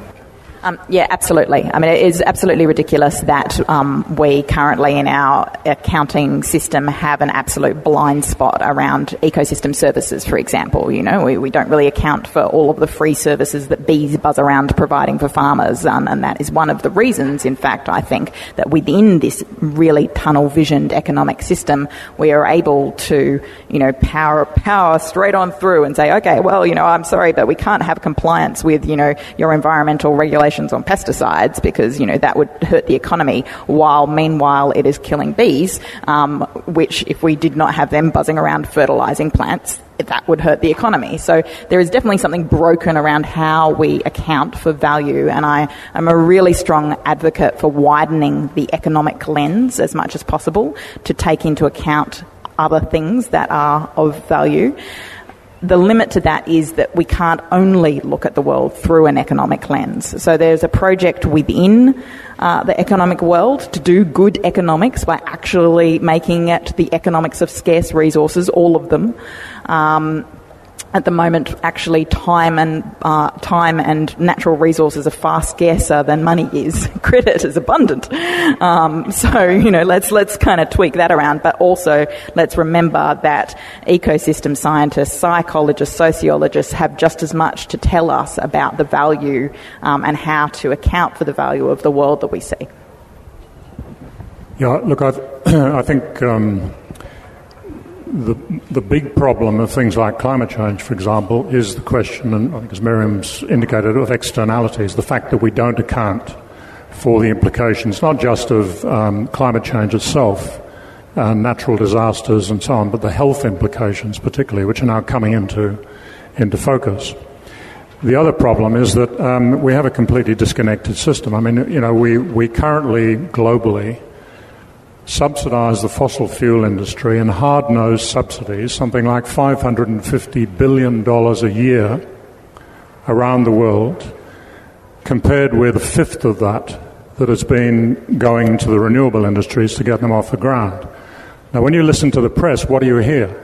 Um, yeah, absolutely. I mean, it is absolutely ridiculous that um, we currently in our accounting system have an absolute blind spot around ecosystem services, for example. You know, we, we don't really account for all of the free services that bees buzz around providing for farmers, um, and that is one of the reasons, in fact, I think, that within this really tunnel visioned economic system, we are able to, you know, power, power straight on through and say, okay, well, you know, I'm sorry, but we can't have compliance with, you know, your environmental regulations regulations on pesticides because, you know, that would hurt the economy, while meanwhile it is killing bees, um, which if we did not have them buzzing around fertilizing plants, that would hurt the economy. So there is definitely something broken around how we account for value, and I am a really strong advocate for widening the economic lens as much as possible to take into account other things that are of value the limit to that is that we can't only look at the world through an economic lens. So there's a project within uh, the economic world to do good economics by actually making it the economics of scarce resources, all of them. Um, at the moment, actually, time and uh, time and natural resources are far scarcer than money is. <laughs> Credit is abundant. Um, so you know, let's let's kind of tweak that around, but also let's remember that ecosystem scientists, psychologists, sociologists have just as much to tell us about the value um, and how to account for the value of the world that we see. Yeah, look, I, <clears throat> I think. Um the, the big problem of things like climate change, for example, is the question, and I think as Miriam's indicated, of externalities, the fact that we don't account for the implications, not just of um, climate change itself, uh, natural disasters and so on, but the health implications particularly, which are now coming into, into focus. The other problem is that um, we have a completely disconnected system. I mean, you know, we, we currently globally subsidise the fossil fuel industry in hard nosed subsidies, something like $550 billion a year around the world, compared with a fifth of that that has been going to the renewable industries to get them off the ground. Now, when you listen to the press, what do you hear?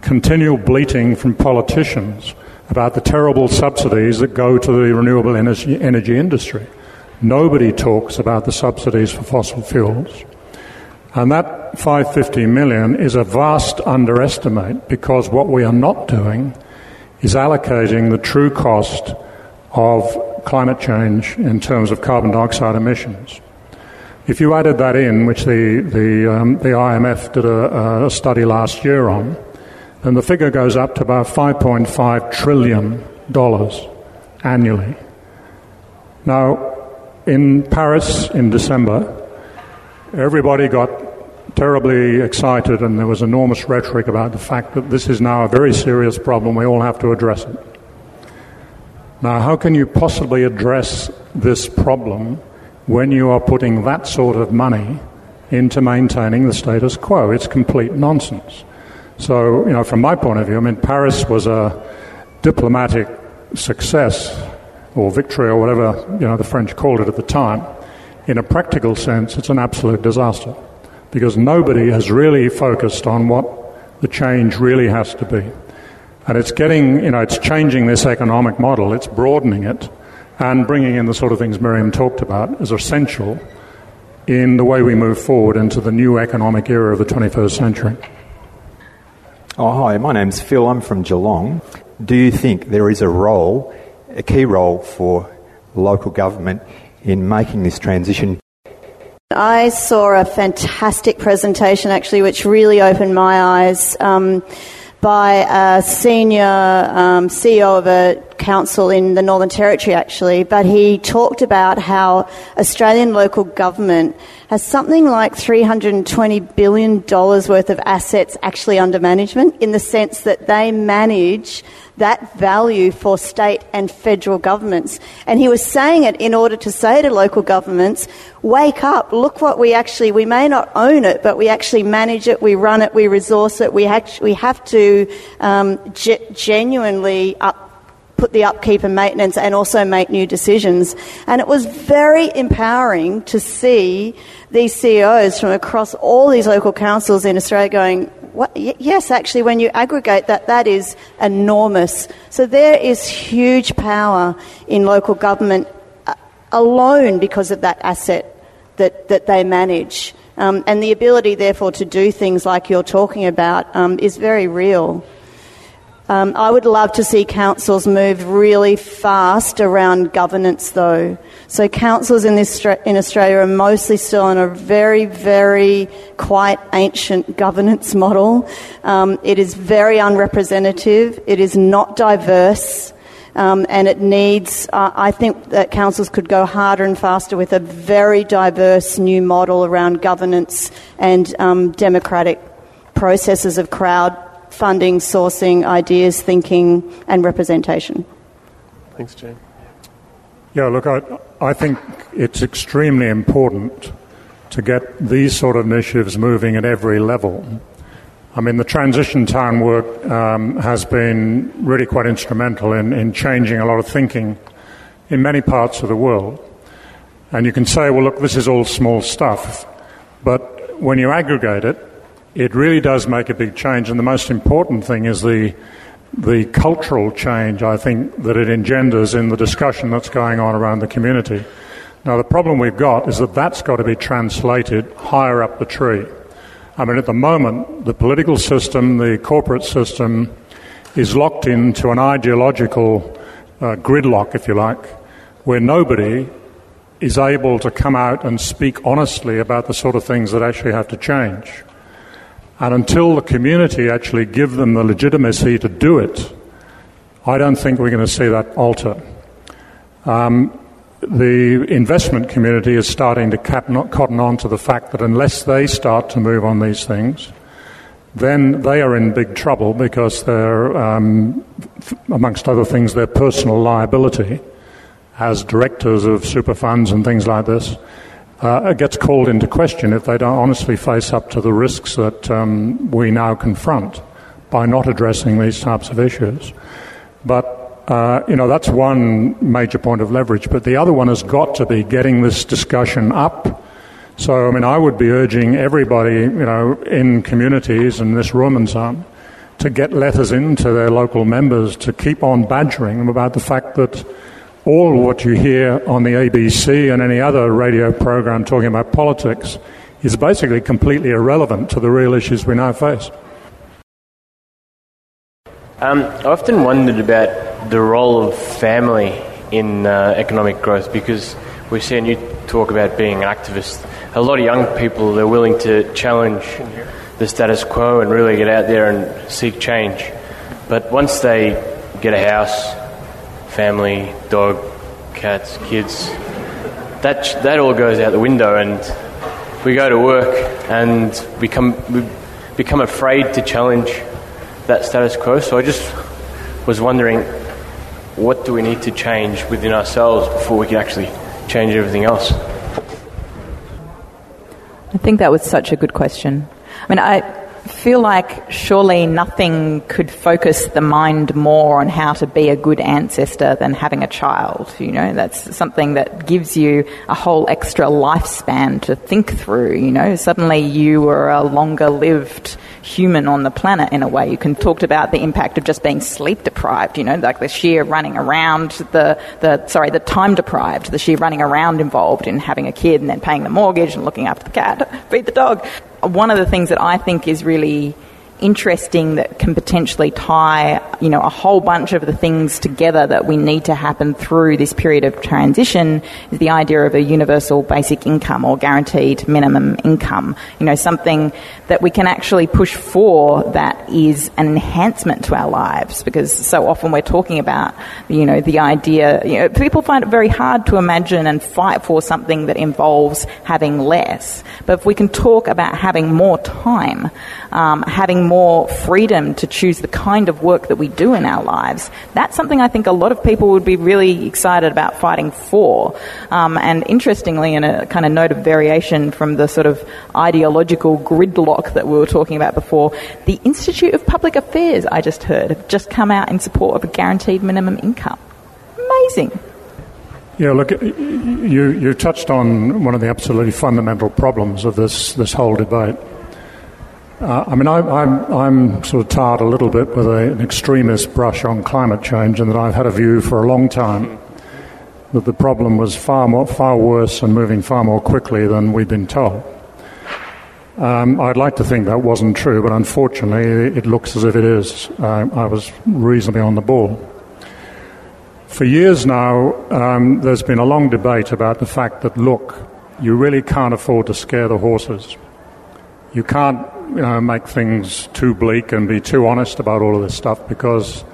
Continual bleating from politicians about the terrible subsidies that go to the renewable energy, energy industry. Nobody talks about the subsidies for fossil fuels. And that 550 million is a vast underestimate because what we are not doing is allocating the true cost of climate change in terms of carbon dioxide emissions. If you added that in, which the, the, um, the IMF did a, a study last year on, then the figure goes up to about $5.5 trillion annually. Now, in Paris in December, everybody got terribly excited and there was enormous rhetoric about the fact that this is now a very serious problem, we all have to address it. Now, how can you possibly address this problem when you are putting that sort of money into maintaining the status quo? It's complete nonsense. So, you know, from my point of view, I mean, Paris was a diplomatic success or victory or whatever, you know, the French called it at the time in a practical sense, it's an absolute disaster because nobody has really focused on what the change really has to be. And it's getting, you know, it's changing this economic model, it's broadening it, and bringing in the sort of things Miriam talked about as essential in the way we move forward into the new economic era of the 21st century. Oh, hi, my name's Phil. I'm from Geelong. Do you think there is a role, a key role for local government in making this transition. I saw a fantastic presentation actually, which really opened my eyes. Um, by a senior um, CEO of a council in the Northern Territory, actually, but he talked about how Australian local government has something like $320 billion worth of assets actually under management in the sense that they manage that value for state and federal governments. And he was saying it in order to say to local governments, wake up, look what we actually, we may not own it, but we actually manage it, we run it, we resource it, we, actually, we have to um, ge- genuinely up, put the upkeep and maintenance and also make new decisions. And it was very empowering to see these CEOs from across all these local councils in Australia going, what, yes, actually, when you aggregate that, that is enormous. So there is huge power in local government uh, alone because of that asset that, that they manage. Um, and the ability, therefore, to do things like you're talking about um, is very real. Um, I would love to see councils move really fast around governance, though. So councils in, this, in Australia are mostly still on a very, very quite ancient governance <laughs> model. Um, it is very unrepresentative. It is not diverse. Um, and it needs, uh, I think that councils could go harder and faster with a very diverse new model around governance and um, democratic processes of crowd funding, sourcing, ideas, thinking, and representation. Thanks, Jane. Yeah, look, I, I think it's extremely important to get these sort of initiatives moving at every level. I mean, the transition town work um, has been really quite instrumental in, in changing a lot of thinking in many parts of the world. And you can say, well, look, this is all small stuff. But when you aggregate it, it really does make a big change. And the most important thing is the, the cultural change, I think, that it engenders in the discussion that's going on around the community. Now, the problem we've got is that that's got to be translated higher up the tree. I mean, at the moment, the political system, the corporate system, is locked into an ideological uh, gridlock, if you like, where nobody is able to come out and speak honestly about the sort of things that actually have to change. And until the community actually give them the legitimacy to do it, I don't think we're going to see that alter. Um, the investment community is starting to cotton on to the fact that unless they start to move on these things, then they are in big trouble because they're, um, amongst other things, their personal liability as directors of super funds and things like this uh, gets called into question if they don't honestly face up to the risks that um, we now confront by not addressing these types of issues. But uh, you know, that's one major point of leverage. But the other one has got to be getting this discussion up. So, I mean, I would be urging everybody, you know, in communities and this room and so on, to get letters into their local members to keep on badgering them about the fact that all what you hear on the ABC and any other radio program talking about politics is basically completely irrelevant to the real issues we now face. Um, I often wondered about the role of family in uh, economic growth because we see and you talk about being an activist. A lot of young people they're willing to challenge the status quo and really get out there and seek change. But once they get a house, family, dog, cats, kids, that that all goes out the window, and we go to work and become we become afraid to challenge that status quo. So I just was wondering, what do we need to change within ourselves before we can actually change everything else? I think that was such a good question. I mean, I feel like surely nothing could focus the mind more on how to be a good ancestor than having a child. You know, that's something that gives you a whole extra lifespan to think through. You know, suddenly you are a longer lived human on the planet in a way. You can talk about the impact of just being sleep deprived, you know, like the sheer running around, the, the, sorry, the time deprived, the sheer running around involved in having a kid and then paying the mortgage and looking after the cat, <laughs> feed the dog. One of the things that I think is really interesting that can potentially tie, you know, a whole bunch of the things together that we need to happen through this period of transition is the idea of a universal basic income or guaranteed minimum income. You know, something that we can actually push for that is an enhancement to our lives because so often we're talking about, you know, the idea, you know, people find it very hard to imagine and fight for something that involves having less. But if we can talk about having more time, um, having more freedom to choose the kind of work that we do in our lives, that's something I think a lot of people would be really excited about fighting for. Um, and interestingly, in a kind of note of variation from the sort of ideological gridlock that we were talking about before, the Institute of Public Affairs, I just heard, have just come out in support of a guaranteed minimum income. Amazing. Yeah, look, you, you touched on one of the absolutely fundamental problems of this, this whole debate. Uh, I mean, I, I'm, I'm sort of tarred a little bit with a, an extremist brush on climate change, and that I've had a view for a long time that the problem was far more, far worse and moving far more quickly than we'd been told. Um, I'd like to think that wasn't true, but unfortunately, it looks as if it is. Uh, I was reasonably on the ball. For years now, um, there's been a long debate about the fact that, look, you really can't afford to scare the horses. You can't you know, make things too bleak and be too honest about all of this stuff because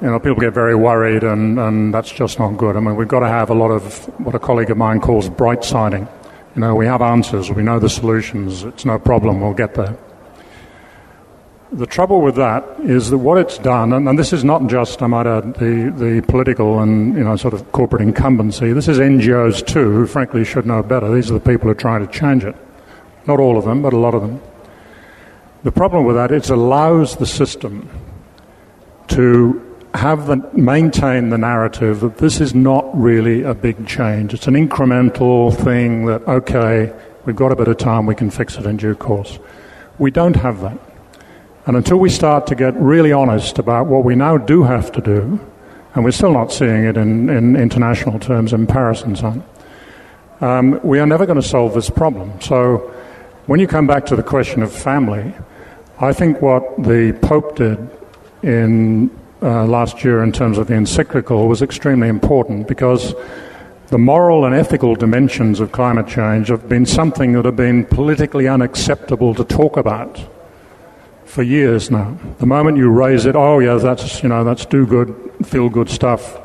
you know, people get very worried and, and that's just not good. I mean, we've got to have a lot of what a colleague of mine calls bright siding. You know, we have answers, we know the solutions, it's no problem, we'll get there. The trouble with that is that what it's done, and, and this is not just, I might add, the, the political and you know sort of corporate incumbency. This is NGOs too, who frankly should know better. These are the people who are trying to change it. Not all of them, but a lot of them. The problem with that is it allows the system to have the, maintain the narrative that this is not really a big change. It's an incremental thing that, okay, we've got a bit of time, we can fix it in due course. We don't have that. And until we start to get really honest about what we now do have to do, and we're still not seeing it in, in international terms in Paris and so on, um, we are never going to solve this problem. So when you come back to the question of family, I think what the Pope did in uh, last year in terms of the encyclical was extremely important because the moral and ethical dimensions of climate change have been something that have been politically unacceptable to talk about for years now. The moment you raise it, oh yeah, that's you know that's do good, feel good stuff.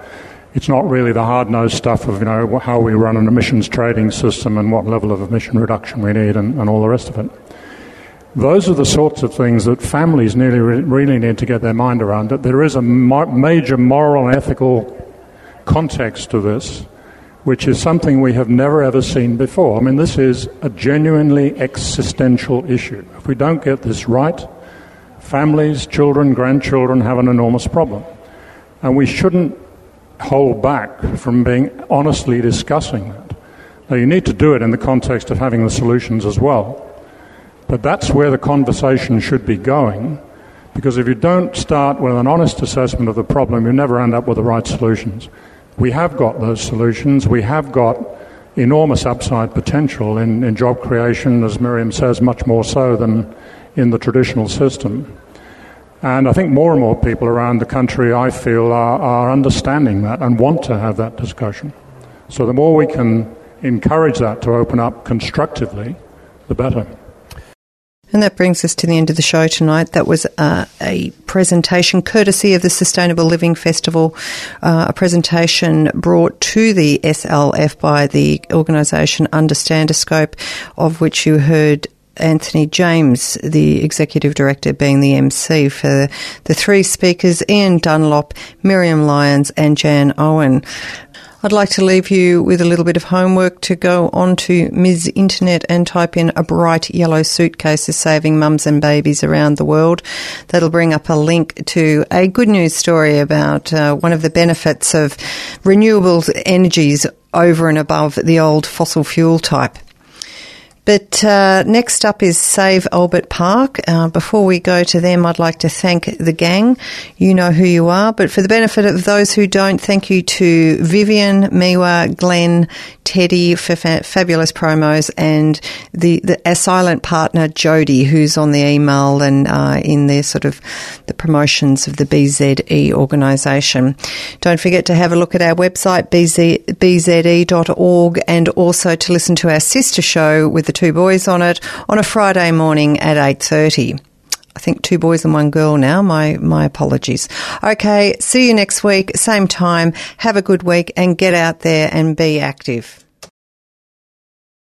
It's not really the hard nosed stuff of you know how we run an emissions trading system and what level of emission reduction we need and, and all the rest of it. Those are the sorts of things that families nearly really need to get their mind around. That there is a major moral and ethical context to this, which is something we have never ever seen before. I mean, this is a genuinely existential issue. If we don't get this right, families, children, grandchildren have an enormous problem. And we shouldn't hold back from being honestly discussing that. Now, you need to do it in the context of having the solutions as well. But that's where the conversation should be going, because if you don't start with an honest assessment of the problem, you never end up with the right solutions. We have got those solutions. We have got enormous upside potential in, in job creation, as Miriam says, much more so than in the traditional system. And I think more and more people around the country, I feel, are, are understanding that and want to have that discussion. So the more we can encourage that to open up constructively, the better. And that brings us to the end of the show tonight. That was uh, a presentation courtesy of the Sustainable Living Festival, uh, a presentation brought to the SLF by the organisation Understandascope, of which you heard Anthony James, the executive director, being the MC for the three speakers Ian Dunlop, Miriam Lyons, and Jan Owen. I'd like to leave you with a little bit of homework to go onto Ms. Internet and type in a bright yellow suitcase is saving mums and babies around the world. That'll bring up a link to a good news story about uh, one of the benefits of renewable energies over and above the old fossil fuel type. But uh, next up is Save Albert Park. Uh, before we go to them, I'd like to thank the gang. You know who you are, but for the benefit of those who don't, thank you to Vivian, Miwa, Glenn, Teddy for fa- fabulous promos, and the, the silent partner Jody, who's on the email and uh, in their sort of the promotions of the BZE organisation. Don't forget to have a look at our website bz, bze.org and also to listen to our sister show with the two boys on it on a Friday morning at 8.30. I think two boys and one girl now. My my apologies. Okay, see you next week, same time. Have a good week and get out there and be active.